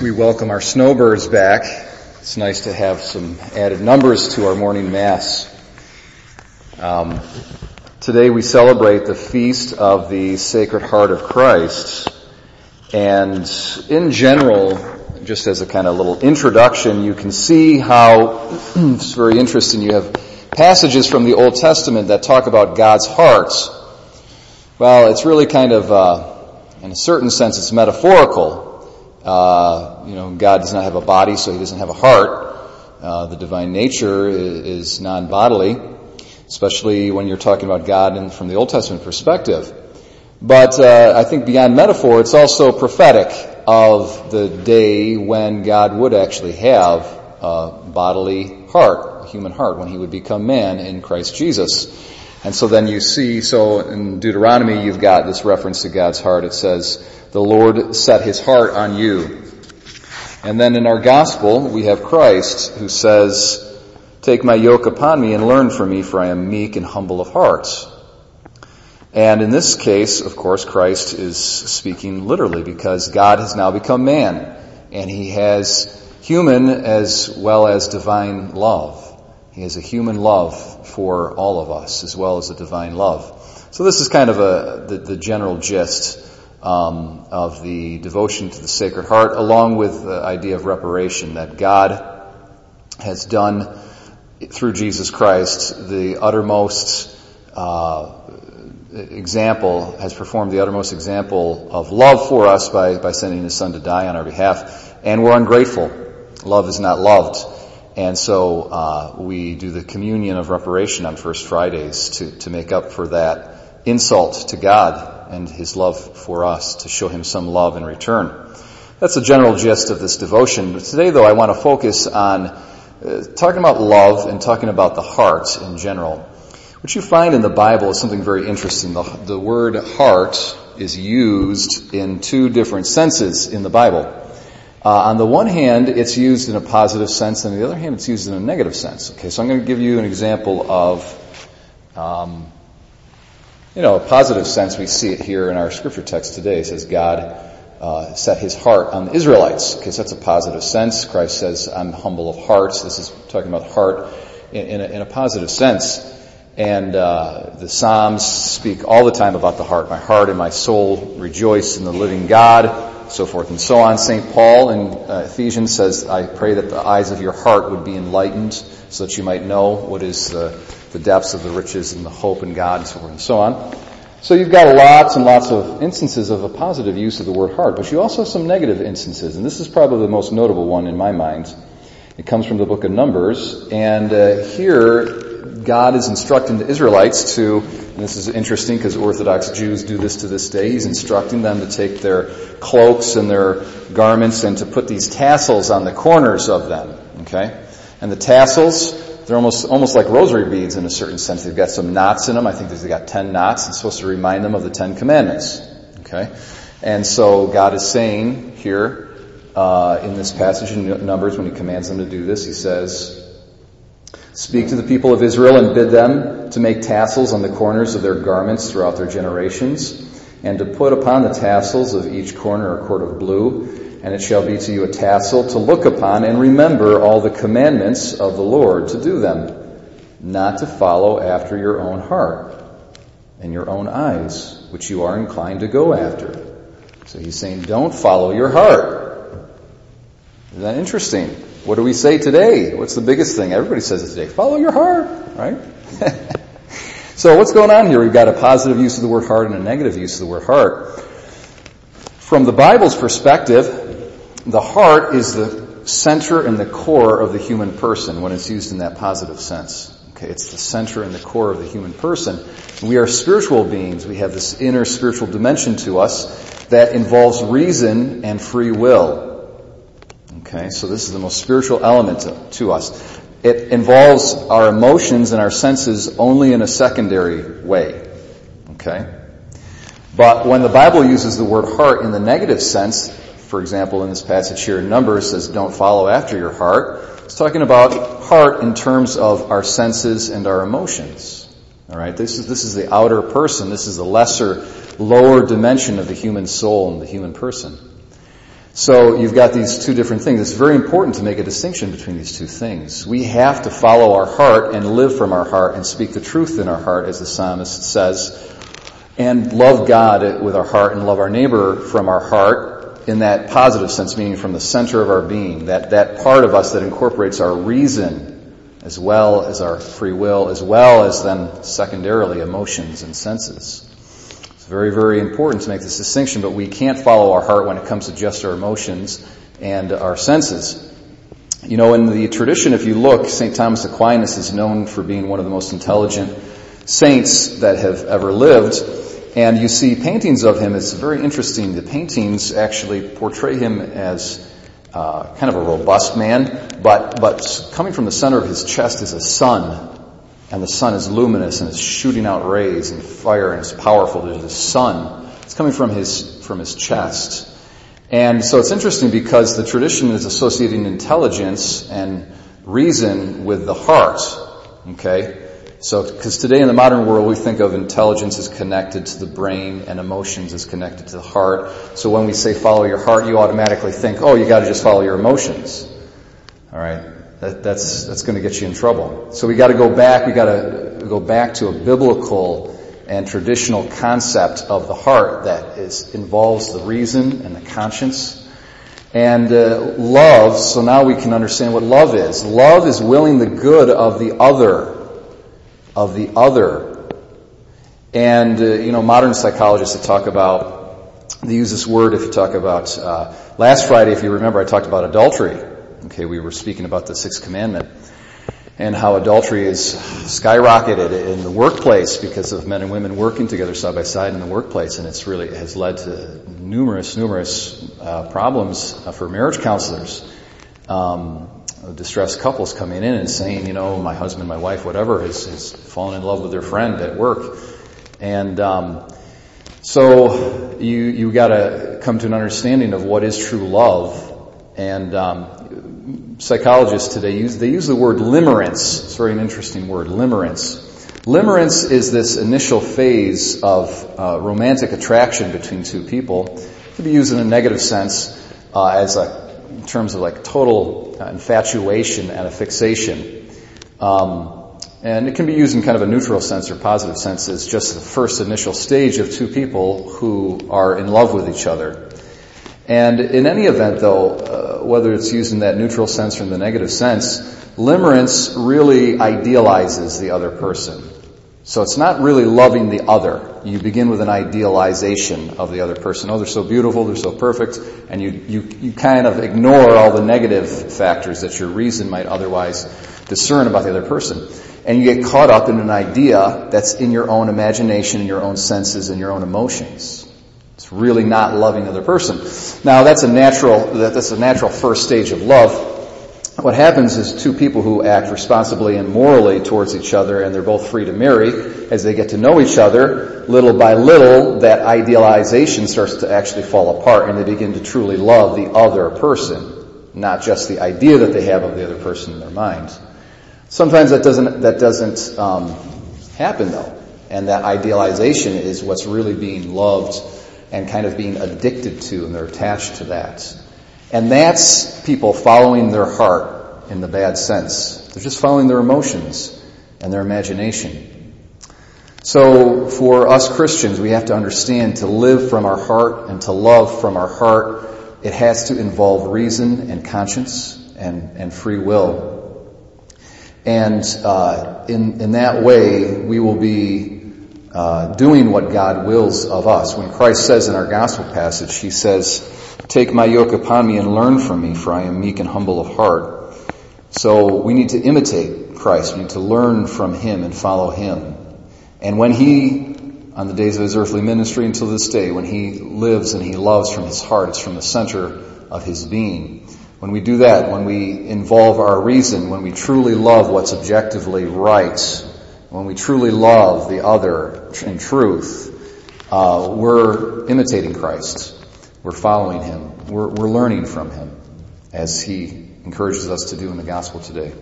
we welcome our snowbirds back. It's nice to have some added numbers to our morning mass. Um, today we celebrate the feast of the Sacred Heart of Christ. And in general, just as a kind of little introduction, you can see how it's very interesting. You have passages from the Old Testament that talk about God's heart. Well, it's really kind of, uh, in a certain sense, it's metaphorical. Uh, you know, God does not have a body, so He doesn't have a heart. Uh, the divine nature is, is non-bodily, especially when you're talking about God in, from the Old Testament perspective. But uh, I think beyond metaphor, it's also prophetic of the day when God would actually have a bodily heart, a human heart, when He would become man in Christ Jesus. And so then you see, so in Deuteronomy, you've got this reference to God's heart. It says, the Lord set his heart on you. And then in our gospel, we have Christ who says, Take my yoke upon me and learn from me, for I am meek and humble of heart. And in this case, of course, Christ is speaking literally because God has now become man and he has human as well as divine love. He has a human love for all of us as well as a divine love. So this is kind of a, the, the general gist um, of the devotion to the Sacred Heart, along with the idea of reparation that God has done through Jesus Christ the uttermost uh, example, has performed the uttermost example of love for us by, by sending His Son to die on our behalf, and we're ungrateful. Love is not loved. And so uh, we do the communion of reparation on First Fridays to, to make up for that insult to God and his love for us to show him some love in return. That's the general gist of this devotion. But today though I want to focus on uh, talking about love and talking about the heart in general. What you find in the Bible is something very interesting. The, the word heart is used in two different senses in the Bible. Uh, on the one hand, it's used in a positive sense, and on the other hand, it's used in a negative sense. Okay, so I'm going to give you an example of um, you know, a positive sense, we see it here in our scripture text today. It says God uh, set his heart on the Israelites, because that's a positive sense. Christ says, I'm humble of heart. This is talking about heart in, in, a, in a, positive sense. And uh, the Psalms speak all the time about the heart. My heart and my soul rejoice in the living God, so forth and so on. St. Paul in uh, Ephesians says, I pray that the eyes of your heart would be enlightened so that you might know what is the the depths of the riches and the hope in God and so forth and so on. So you've got lots and lots of instances of a positive use of the word heart, but you also have some negative instances, and this is probably the most notable one in my mind. It comes from the book of Numbers, and uh, here God is instructing the Israelites to, and this is interesting because Orthodox Jews do this to this day, He's instructing them to take their cloaks and their garments and to put these tassels on the corners of them, okay? And the tassels they're almost, almost like rosary beads in a certain sense. They've got some knots in them. I think they've got ten knots. It's supposed to remind them of the Ten Commandments. Okay? And so God is saying here, uh, in this passage in Numbers, when He commands them to do this, He says, Speak to the people of Israel and bid them to make tassels on the corners of their garments throughout their generations, and to put upon the tassels of each corner a cord of blue, and it shall be to you a tassel to look upon and remember all the commandments of the Lord to do them, not to follow after your own heart and your own eyes, which you are inclined to go after. So he's saying, don't follow your heart. Isn't that interesting? What do we say today? What's the biggest thing? Everybody says it today. Follow your heart, right? so what's going on here? We've got a positive use of the word heart and a negative use of the word heart. From the Bible's perspective, the heart is the center and the core of the human person when it's used in that positive sense. Okay, it's the center and the core of the human person. We are spiritual beings. We have this inner spiritual dimension to us that involves reason and free will. Okay, so this is the most spiritual element to, to us. It involves our emotions and our senses only in a secondary way. Okay? But when the Bible uses the word heart in the negative sense, for example, in this passage here in Numbers says, don't follow after your heart. It's talking about heart in terms of our senses and our emotions. Alright, this is, this is the outer person. This is the lesser, lower dimension of the human soul and the human person. So you've got these two different things. It's very important to make a distinction between these two things. We have to follow our heart and live from our heart and speak the truth in our heart, as the psalmist says, and love God with our heart and love our neighbor from our heart in that positive sense, meaning from the center of our being, that, that part of us that incorporates our reason as well as our free will, as well as then secondarily emotions and senses very, very important to make this distinction, but we can't follow our heart when it comes to just our emotions and our senses. You know, in the tradition, if you look, St. Thomas Aquinas is known for being one of the most intelligent saints that have ever lived. And you see paintings of him, it's very interesting. The paintings actually portray him as uh, kind of a robust man, but, but coming from the center of his chest is a sun and the sun is luminous and it's shooting out rays and fire and it's powerful. There's the sun. It's coming from his, from his chest. And so it's interesting because the tradition is associating intelligence and reason with the heart. Okay? So, because today in the modern world we think of intelligence as connected to the brain and emotions as connected to the heart. So when we say follow your heart, you automatically think, oh, you gotta just follow your emotions. Alright? That, that's, that's going to get you in trouble. So we got to go back, we got to go back to a biblical and traditional concept of the heart that is, involves the reason and the conscience and uh, love. So now we can understand what love is. Love is willing the good of the other, of the other. And uh, you know, modern psychologists that talk about, they use this word if you talk about. Uh, last Friday, if you remember, I talked about adultery Okay, we were speaking about the sixth commandment and how adultery is skyrocketed in the workplace because of men and women working together side by side in the workplace, and it's really has led to numerous, numerous uh, problems for marriage counselors. Um, distressed couples coming in and saying, you know, my husband, my wife, whatever, has, has fallen in love with their friend at work, and um, so you you got to come to an understanding of what is true love, and um, psychologists today use, they use the word limerence. It's very an interesting word, limerence. Limerence is this initial phase of uh, romantic attraction between two people. It can be used in a negative sense uh, as a, in terms of like total uh, infatuation and a fixation. Um, and it can be used in kind of a neutral sense or positive sense as just the first initial stage of two people who are in love with each other. And in any event, though, uh, whether it's used in that neutral sense or in the negative sense, limerence really idealizes the other person. So it's not really loving the other. You begin with an idealization of the other person. Oh, they're so beautiful, they're so perfect, and you, you, you kind of ignore all the negative factors that your reason might otherwise discern about the other person. And you get caught up in an idea that's in your own imagination, in your own senses, and your own emotions really not loving the other person. Now that's a natural, that's a natural first stage of love. What happens is two people who act responsibly and morally towards each other and they're both free to marry, as they get to know each other, little by little, that idealization starts to actually fall apart and they begin to truly love the other person, not just the idea that they have of the other person in their mind. Sometimes that doesn't, that doesn't, um, happen though. And that idealization is what's really being loved and kind of being addicted to and they're attached to that. And that's people following their heart in the bad sense. They're just following their emotions and their imagination. So for us Christians, we have to understand to live from our heart and to love from our heart, it has to involve reason and conscience and, and free will. And uh, in, in that way, we will be uh, doing what God wills of us. When Christ says in our gospel passage, He says, Take my yoke upon me and learn from me, for I am meek and humble of heart. So we need to imitate Christ. We need to learn from Him and follow Him. And when He, on the days of His earthly ministry until this day, when He lives and He loves from His heart, it's from the center of His being. When we do that, when we involve our reason, when we truly love what's objectively right, when we truly love the other in truth, uh, we're imitating Christ. We're following Him. We're, we're learning from Him as He encourages us to do in the gospel today.